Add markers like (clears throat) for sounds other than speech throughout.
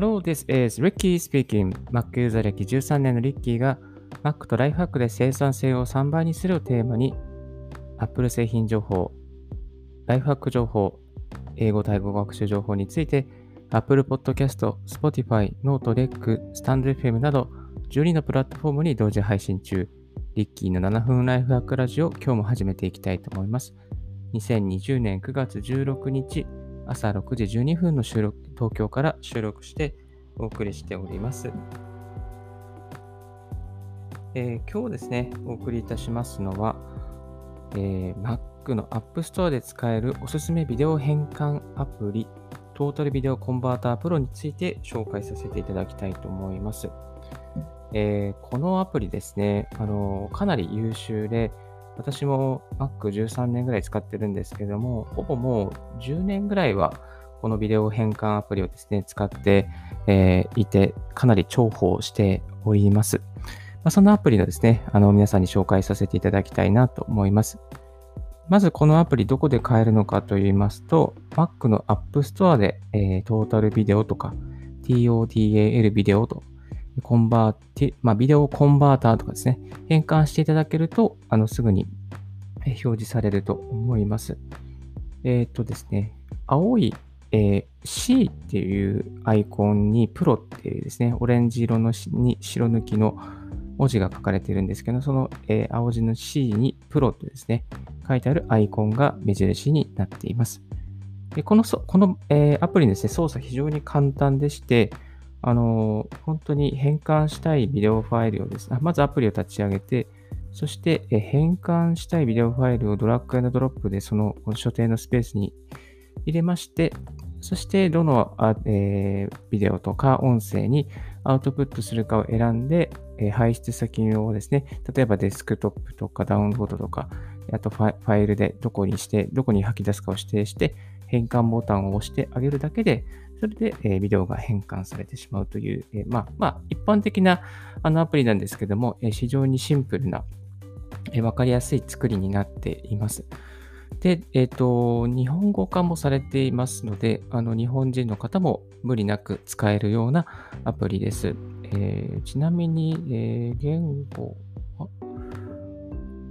Hello, this is Ricky speaking. Mac ユーザー歴13年のリッキーが Mac とライフハックで生産性を3倍にするをテーマに Apple 製品情報、ライフハック情報、英語対語学習情報について Apple Podcast、Spotify、Note、REC、StandFM など12のプラットフォームに同時配信中。リッキーの7分ライフハックラジオ、今日も始めていきたいと思います。2020年9月16日、朝6時12分の収録、東京から収録してお送りしております。えー、今日ですね、お送りいたしますのは、えー、Mac の App Store で使えるおすすめビデオ変換アプリ、トータルビデオコンバータープロについて紹介させていただきたいと思います。えー、このアプリですね、あのかなり優秀で、私も Mac13 年ぐらい使ってるんですけども、ほぼもう10年ぐらいはこのビデオ変換アプリをですね、使って、えー、いて、かなり重宝しております。まあ、そのアプリのですね、あの皆さんに紹介させていただきたいなと思います。まずこのアプリどこで買えるのかと言いますと、Mac の App Store で、えー、トータルビデオとか TOTAL ビデオとコンバーテ、まあ、ビデオコンバーターとかですね、変換していただけると、あの、すぐに表示されると思います。えっ、ー、とですね、青い、えー、C っていうアイコンにプロっていうですね、オレンジ色のに白抜きの文字が書かれているんですけど、その、えー、青字の C にプロとですね、書いてあるアイコンが目印になっています。でこのそこの、えー、アプリのですね、操作非常に簡単でして、あの、本当に変換したいビデオファイルをですね、まずアプリを立ち上げて、そして変換したいビデオファイルをドラッグドロップでその所定のスペースに入れまして、そしてどのあ、えー、ビデオとか音声にアウトプットするかを選んで、え、排出先をですね、例えばデスクトップとかダウンロードとか、あとファイルでどこにして、どこに吐き出すかを指定して、変換ボタンを押してあげるだけで、それで、えー、ビデオが変換されてしまうという、えー、まあ、まあ、一般的なあのアプリなんですけども、えー、非常にシンプルな、えー、わかりやすい作りになっています。で、えっ、ー、と、日本語化もされていますので、あの、日本人の方も無理なく使えるようなアプリです。えー、ちなみに、えー、言語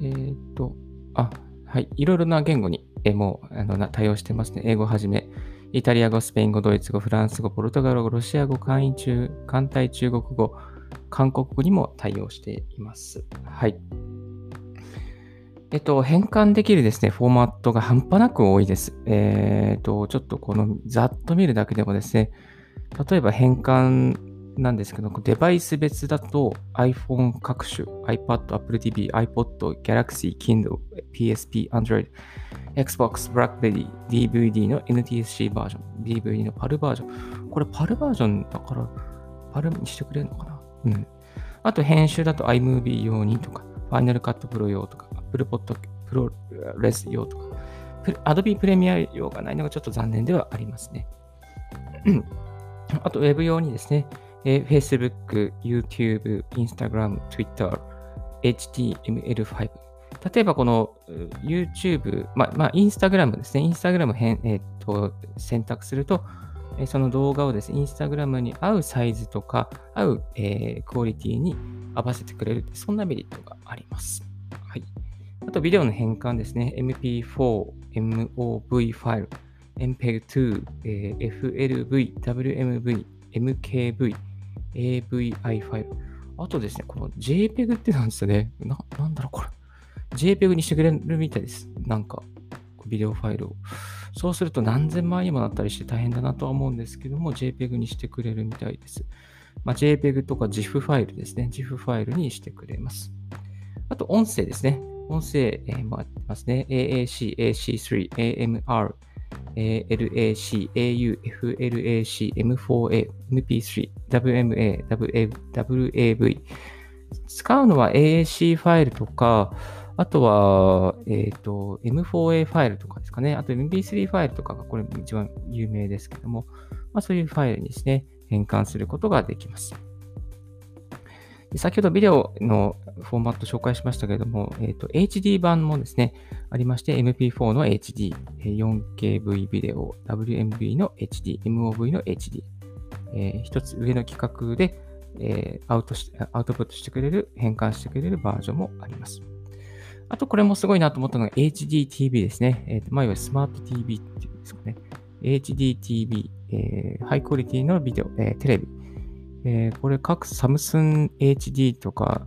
えっ、ー、と、あ、はい、いろいろな言語に、えー、もうあの対応してますね。英語はじめ、イタリア語、スペイン語、ドイツ語、フランス語、ポルトガル語、ロシア語、簡易中、簡体中国語、韓国語にも対応しています。はい。えっと、変換できるですね、フォーマットが半端なく多いです。えっと、ちょっとこのざっと見るだけでもですね、例えば変換なんですけど、デバイス別だと iPhone 各種、iPad、Apple TV、iPod、Galaxy、Kindle、PSP、Android、Xbox、BlackBerry、DVD の NTSC バージョン、DVD の PAL バージョン。これ PAL バージョンだから、PAL にしてくれるのかなうん。あと編集だと iMovie 用にとか、Final Cut Pro 用とか、Apple Pod ProRes 用とか、Adobe Premiere 用がないのがちょっと残念ではありますね。あと Web 用にですね、え Facebook、YouTube、Instagram、Twitter、HTML5、例えばこの YouTube、まあ、まあ、Instagram ですね。Instagram 変、えー、と選択すると、えその動画をですね、Instagram に合うサイズとか、合う、えー、クオリティに合わせてくれる、そんなメリットがあります。はい。あと、ビデオの変換ですね。MP4、MOV ファイル、MPEG2、えー、FLV、WMV、MKV、AVI ファイル。あとですね、この JPEG ってなんですよね。な、なんだろう、これ。JPEG にしてくれるみたいです。なんか、ビデオファイルを。そうすると何千万円もなったりして大変だなとは思うんですけども、JPEG にしてくれるみたいです。まあ、JPEG とか GIF ファイルですね。GIF ファイルにしてくれます。あと、音声ですね。音声、えー、もありますね。AAC、AC3、AMR、LAC、AU、FLAC、M4A、MP3、WMA、WAV。使うのは AAC ファイルとか、あとは、えっ、ー、と、M4A ファイルとかですかね。あと MP3 ファイルとかがこれ一番有名ですけども、まあ、そういうファイルにですね、変換することができます。先ほどビデオのフォーマット紹介しましたけれども、えーと、HD 版もですね、ありまして、MP4 の HD、4KV ビデオ、WMV の HD、MOV の HD、えー、一つ上の規格で、えー、アウトしアウトプットしてくれる、変換してくれるバージョンもあります。あと、これもすごいなと思ったのが HDTV ですね。えーまあ、いわゆるスマート TV っていうんですかね。HDTV、えー、ハイクオリティのビデオ、えー、テレビ。えー、これ各サムスン HD とか、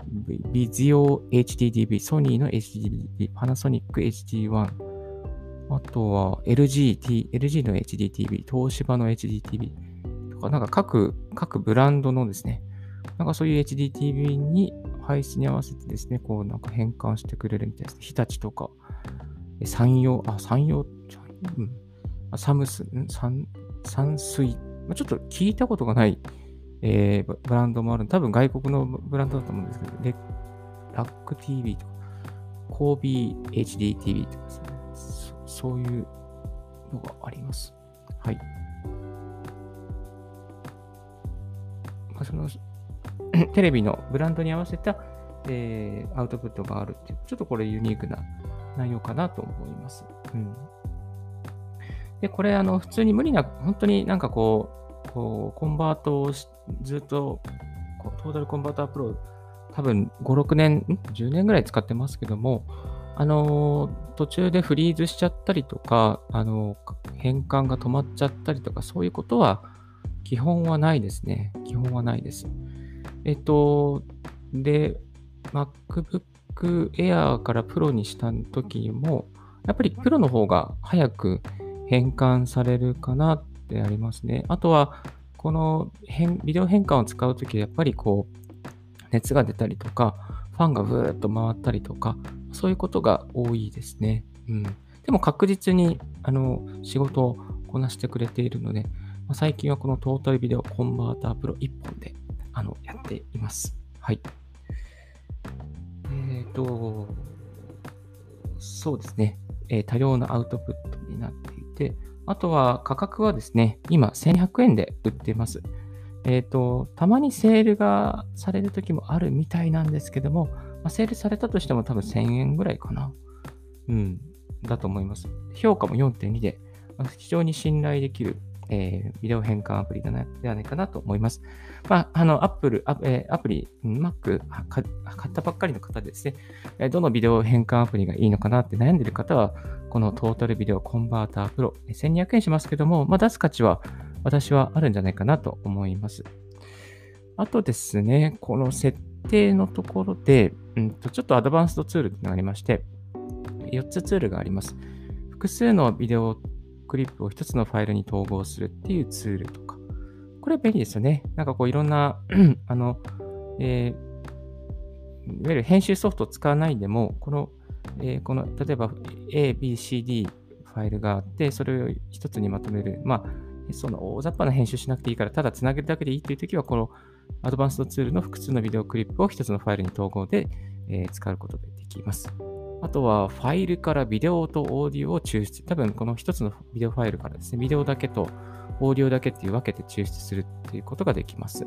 ビズオ HDTV、ソニーの HDTV、パナソニック HD1、あとは LG, T、LG の HDTV、東芝の HDTV とか、なんか各、各ブランドのですね、なんかそういう HDTV に配置に合わせてですね、こうなんか変換してくれるみたいです。ね日立とか、山陽、あ、山陽、うん、サムス、ん山、山水、ちょっと聞いたことがない、えー、ブランドもある。多分外国のブランドだと思うんですけど、レラック TV とか、コービー HDTV とかですねそ、そういうのがあります。はい。まあ、その (clears throat) テレビのブランドに合わせた、えー、アウトプットがあるっていう、ちょっとこれユニークな内容かなと思います。うん、で、これ、あの、普通に無理な、本当になんかこう、こうコンバートをずっと、トータルコンバータープロ、多分5、6年、10年ぐらい使ってますけども、あのー、途中でフリーズしちゃったりとか、あのー、変換が止まっちゃったりとか、そういうことは基本はないですね。基本はないです。えっと、で、MacBook Air から Pro にした時も、やっぱり Pro の方が早く変換されるかなってありますね。あとは、このビデオ変換を使うときはやっぱりこう、熱が出たりとか、ファンがブーっと回ったりとか、そういうことが多いですね。うん。でも確実に、あの、仕事をこなしてくれているので、ま、最近はこのトータルビデオコンバータープロ1本であの、やっています。はい。えっ、ー、と、そうですね、えー、多量なアウトプットになっていて、あとは価格はですね、今1100円で売っています。えっ、ー、と、たまにセールがされる時もあるみたいなんですけども、まあ、セールされたとしても多分1000円ぐらいかな。うん、だと思います。評価も4.2で、非常に信頼できるえー、ビデオ変換アプリではないかなと思います。まあ、あの、Apple、ア,、えー、アプリ、Mac 買ったばっかりの方ですね、どのビデオ変換アプリがいいのかなって悩んでいる方は、このトータルビデオコンバータープロ、1200円しますけども、まあ、出す価値は私はあるんじゃないかなと思います。あとですね、この設定のところで、うんと、ちょっとアドバンストツールがありまして、4つツールがあります。複数のビデオクリップを一つのファイルに統合するっていうツールとか。これ便利ですよね。なんかこういろんな (clears throat) あの、えー、いわゆる編集ソフトを使わないでも、この、えー、この、例えば A、B、C、D ファイルがあって、それを一つにまとめる。まあ、その大雑把な編集しなくていいから、ただつなげるだけでいいというときは、このアドバンストツールの複数のビデオクリップを一つのファイルに統合で、えー、使うことができます。あとはファイルからビデオとオーディオを抽出。多分この一つのビデオファイルからですね、ビデオだけとオーディオだけっていう分けて抽出するっていうことができます。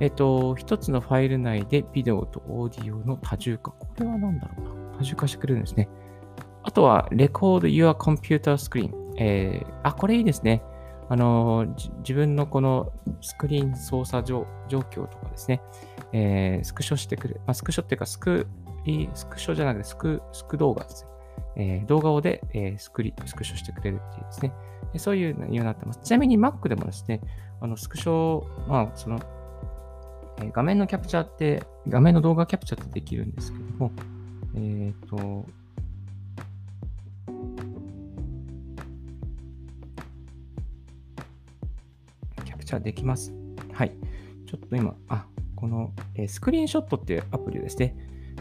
えっと、一つのファイル内でビデオとオーディオの多重化。これは何だろうな？多重化してくれるんですね。あとは、Record Your Computer Screen。えー、あ、これいいですね。あの自分のこのスクリーン操作状況とかですね、えー、スクショしてくれ、まあ、スクショっていうかスクリスクショじゃなくてスク、スク動画ですね。えー、動画をで、えー、スクリスクショしてくれるっていうですね。そういう内容になってます。ちなみに Mac でもですね、あのスクショ、まあ、その、え、画面のキャプチャーって、画面の動画キャプチャーってできるんですけども、えっ、ー、と、キャプチャーできます。はい。ちょっと今、あ、この、え、スクリーンショットっていうアプリですね。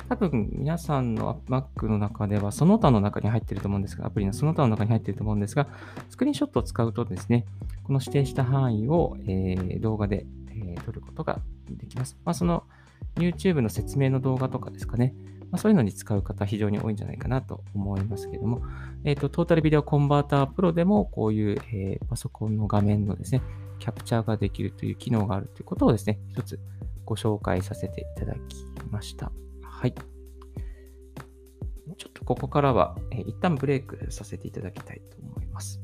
多分皆さんの Mac の中ではその他の中に入ってると思うんですが、アプリのその他の中に入ってると思うんですが、スクリーンショットを使うとですね、この指定した範囲を、え、動画で、え、撮ることができます。まあ、その YouTube の説明の動画とかですかね、まあ、そういうのに使う方非常に多いんじゃないかなと思いますけども、えっ、ー、と、トータルビデオコンバータープロでもこういう、えー、パソコンの画面のですね、キャプチャーができるという機能があるということをですね、一つご紹介させていただきました。はい。ちょっとここからは、えー、一旦ブレイクさせていただきたいと思います。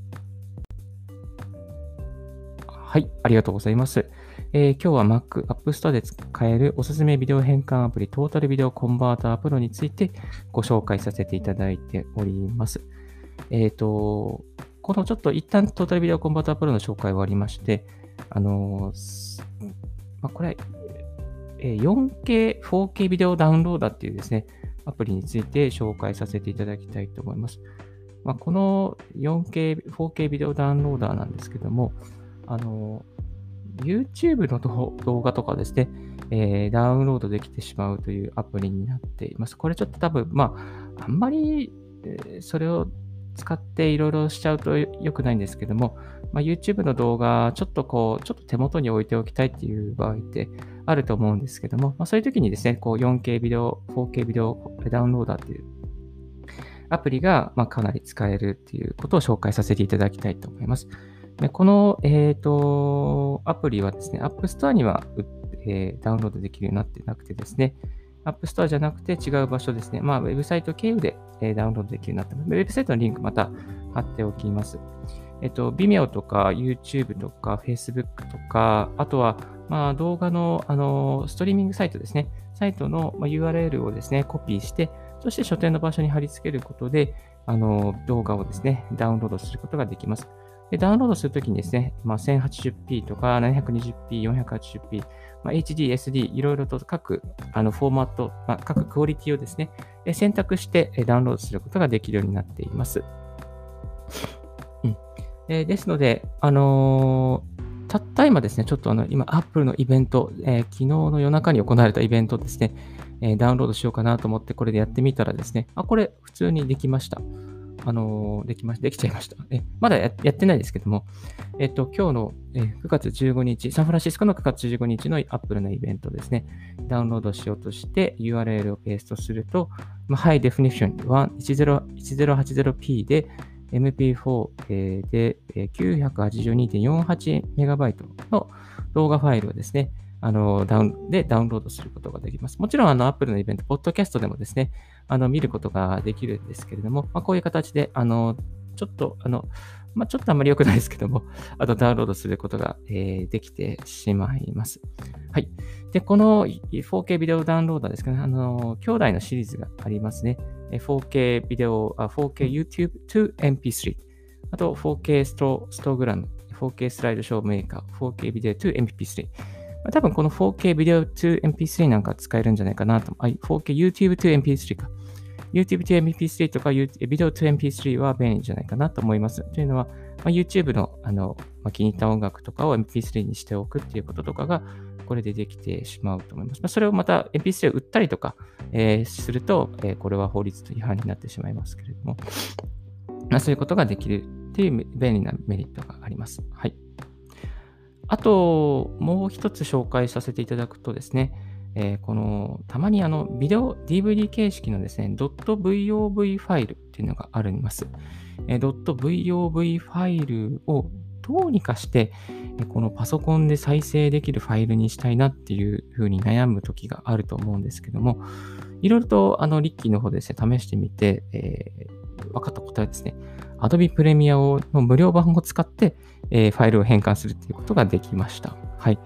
はい、ありがとうございます。えー、今日は Mac App Store で使えるおすすめビデオ変換アプリトータルビデオコンバータープロについてご紹介させていただいております。えっ、ー、と、このちょっと一旦トータルビデオコンバータープロの紹介はありまして、あのー、まあ、これ、4K、4K ビデオダウンローダーっていうですね、アプリについて紹介させていただきたいと思います。まあ、この 4K、4K ビデオダウンローダーなんですけども、あの、YouTube の動画とかですね、えー、ダウンロードできてしまうというアプリになっています。これちょっと多分、まあ、あんまり、え、それを使っていろいろしちゃうと良くないんですけども、まあ、YouTube の動画、ちょっとこう、ちょっと手元に置いておきたいっていう場合ってあると思うんですけども、まあ、そういう時にですね、こう 4K ビデオ、4K ビデオダウンローダーっていうアプリが、まかなり使えるっていうことを紹介させていただきたいと思います。でこの、えーと、アプリはですね、App Store には、えー、ダウンロードできるようになってなくてですね、App Store じゃなくて違う場所ですね、まあ、ウェブサイト経由で、えー、ダウンロードできるようになってます。ウェブサイトのリンクまた貼っておきます。えっと、Vimeo とか YouTube とか Facebook とか、あとは、まあ、動画の、あの、ストリーミングサイトですね。サイトの URL をですね、コピーして、そして書店の場所に貼り付けることで、あの、動画をですね、ダウンロードすることができます。でダウンロードするときにですね、まあ、1080p とか 720p、480p、まあ、HD、SD、いろいろと各あのフォーマット、まあ、各クオリティをですね、選択してダウンロードすることができるようになっています。うんえ、ですので、あのー、たった今ですね、ちょっとあの今、Apple のイベント、えー、昨日の夜中に行われたイベントですね、えダウンロードしようかなと思ってこれでやってみたらですね、あ、これ普通にできました。あの、できまし、できちゃいました。えまだやってないですけども、えっと、今日の、え9月15日、サンフランシスコの9月15日の Apple のイベントですね、ダウンロードしようとして URL をペーストすると、まあ、High Definition 1080p で MP4 で 982.48MB の動画ファイルをですね、あの、ダウン、でダウンロードすることができます。もちろん、あの、Apple のイベント、ポッドキャストでもですね、あの、見ることができるんですけれども、まあ、こういう形で、あの、ちょっと、あの、まあ、ちょっとあんまり良くないですけども、あとダウンロードすることが、えー、できてしまいます。はい。で、この 4K ビデオダウンローダーですかね、あの、兄弟のシリーズがありますね。4K ビデオ、4K YouTube to MP3。あと 4K ストストグラム、4K スライドショーメーカー、4K ビデオ to MP3。多分この 4K ビデオ to MP3 なんか使えるんじゃないかなと。4K YouTube to MP3 か。YouTube to MP3 とかビデオ to MP3 は便利じゃないかなと思います。というのは、まあ、YouTube のあの、まあ、気に入った音楽とかを MP3 にしておくっていうこととかが、これでできてしまうと思います。まあ、それをまた MP3 を売ったりとか、えー、すると、えー、これは法律違反になってしまいますけれども、まあ、そういうことができるっていう便利なメリットがあります。はい。あと、もう一つ紹介させていただくとですね、えー、この、たまにあの、ビデオ、DVD 形式のですね、.vov ファイルっていうのがあります。えー、.vov ファイルをどうにかして、このパソコンで再生できるファイルにしたいなっていうふうに悩む時があると思うんですけども、いろいろとあの、リッキーの方でですね、試してみて、えー、分かった答えですね。Adobe Premiere の無料版を使って、えー、ファイルを変換するということができました。はい。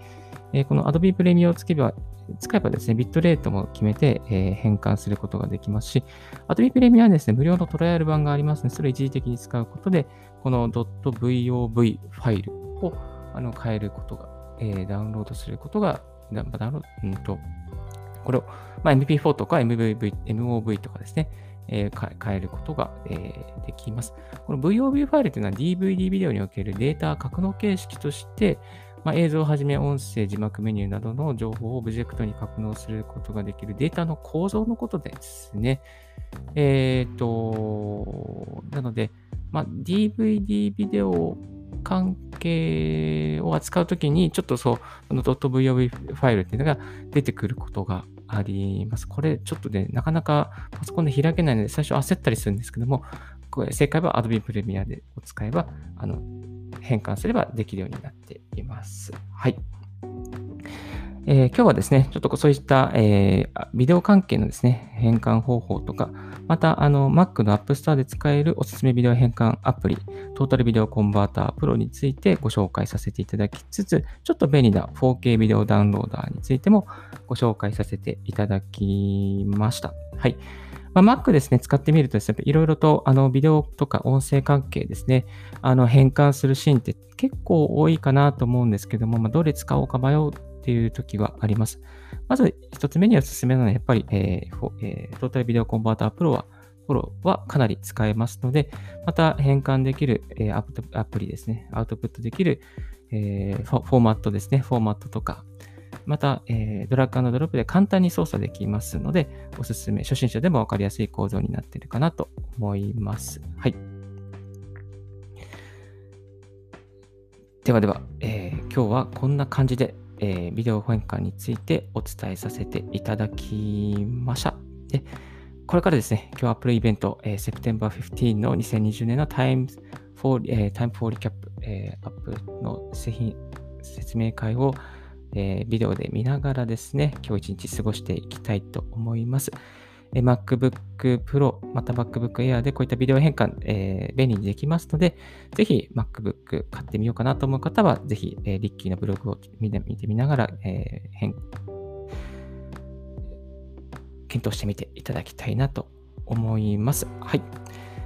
えー、この Adobe Premiere を使えば、使えばですね、ビットレートも決めて、えー、変換することができますし、Adobe Premiere はですね、無料のトライアル版がありますので、それを一時的に使うことで、この .vov ファイルをあの変えることが、えー、ダウンロードすることが、ダウンロード、うんと、これを、まあ、MP4 とか MVV MOV とかですね、えー、変えることが、えー、できます。この VOV ファイルというのは DVD ビデオにおけるデータ格納形式として、まあ、映像をはじめ音声、字幕メニューなどの情報をオブジェクトに格納することができるデータの構造のことですね。えっ、と、なので、まあ、DVD ビデオ関係を扱うときに、ちょっとそう、この .vov ファイルっていうのが出てくることがあります。これ、ちょっとね、なかなかパソコンで開けないので、最初焦ったりするんですけども、これ正解は Adobe Premiere でを使えば、あの、変換すればできるようになっています。はい。えー、今日はですね、ちょっとそういった、えー、ビデオ関係のですね、変換方法とか、また、あの、Mac の App Store で使えるおすすめビデオ変換アプリ、トータルビデオコンバータープロについてご紹介させていただきつつ、ちょっと便利な 4K ビデオダウンローダーについてもご紹介させていただきました。はい。まあ、Mac ですね、使ってみるとですね、いろいろとあのビデオとか音声関係ですね、あの変換するシーンって結構多いかなと思うんですけども、まあ、どれ使おうか迷うっていう時はあります。まず一つ目におすすめなのはやっぱり、えーえー、トータルビデオコンバータープロはプロはかなり使えますので、また変換できる、えー、アプリですね、アウトプットできる、えー、フォーマットですね、フォーマットとか、また、えー、ドラッグドロップで簡単に操作できますので、おすすめ、初心者でもわかりやすい構造になっているかなと思います。はい。ではでは、えー、今日はこんな感じでえー、ビデオ変換についてお伝えさせていただきました。で、これからですね、今日アップルイベント、えー、September 15の2020年の Time for,、えー、Time for Recap、えー、アップルの製品説明会を、えー、ビデオで見ながらですね、今日一日過ごしていきたいと思います。MacBook Pro、また MacBook Air でこういったビデオ変換、えー、便利にできますので、ぜひ MacBook 買ってみようかなと思う方は、ぜひ、えー、リッキーのブログを見て見てみながら、えー、変検討してみていただきたいなと思います。はい。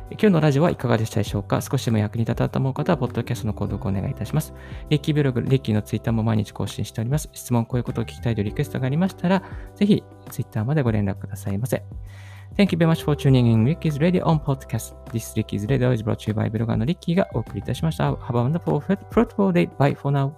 今日のラジオはいかがでしたでしょうか？少しでも役に立ったと思う方は、ポッドキャストの購読をお願いいたします。リッキーブログ、リッキーのツイッターも毎日更新しております。質問、こういうことを聞きたいというリクエストがありましたら、ぜひツイッターまでご連絡くださいませ。Thank you very much for tuning in Ricky's Radio on Podcast. This Ricky's Radio is brought to you by ブロガーのリッキーがお送りいたしました。Have a wonderful, fruitful day. Bye for now.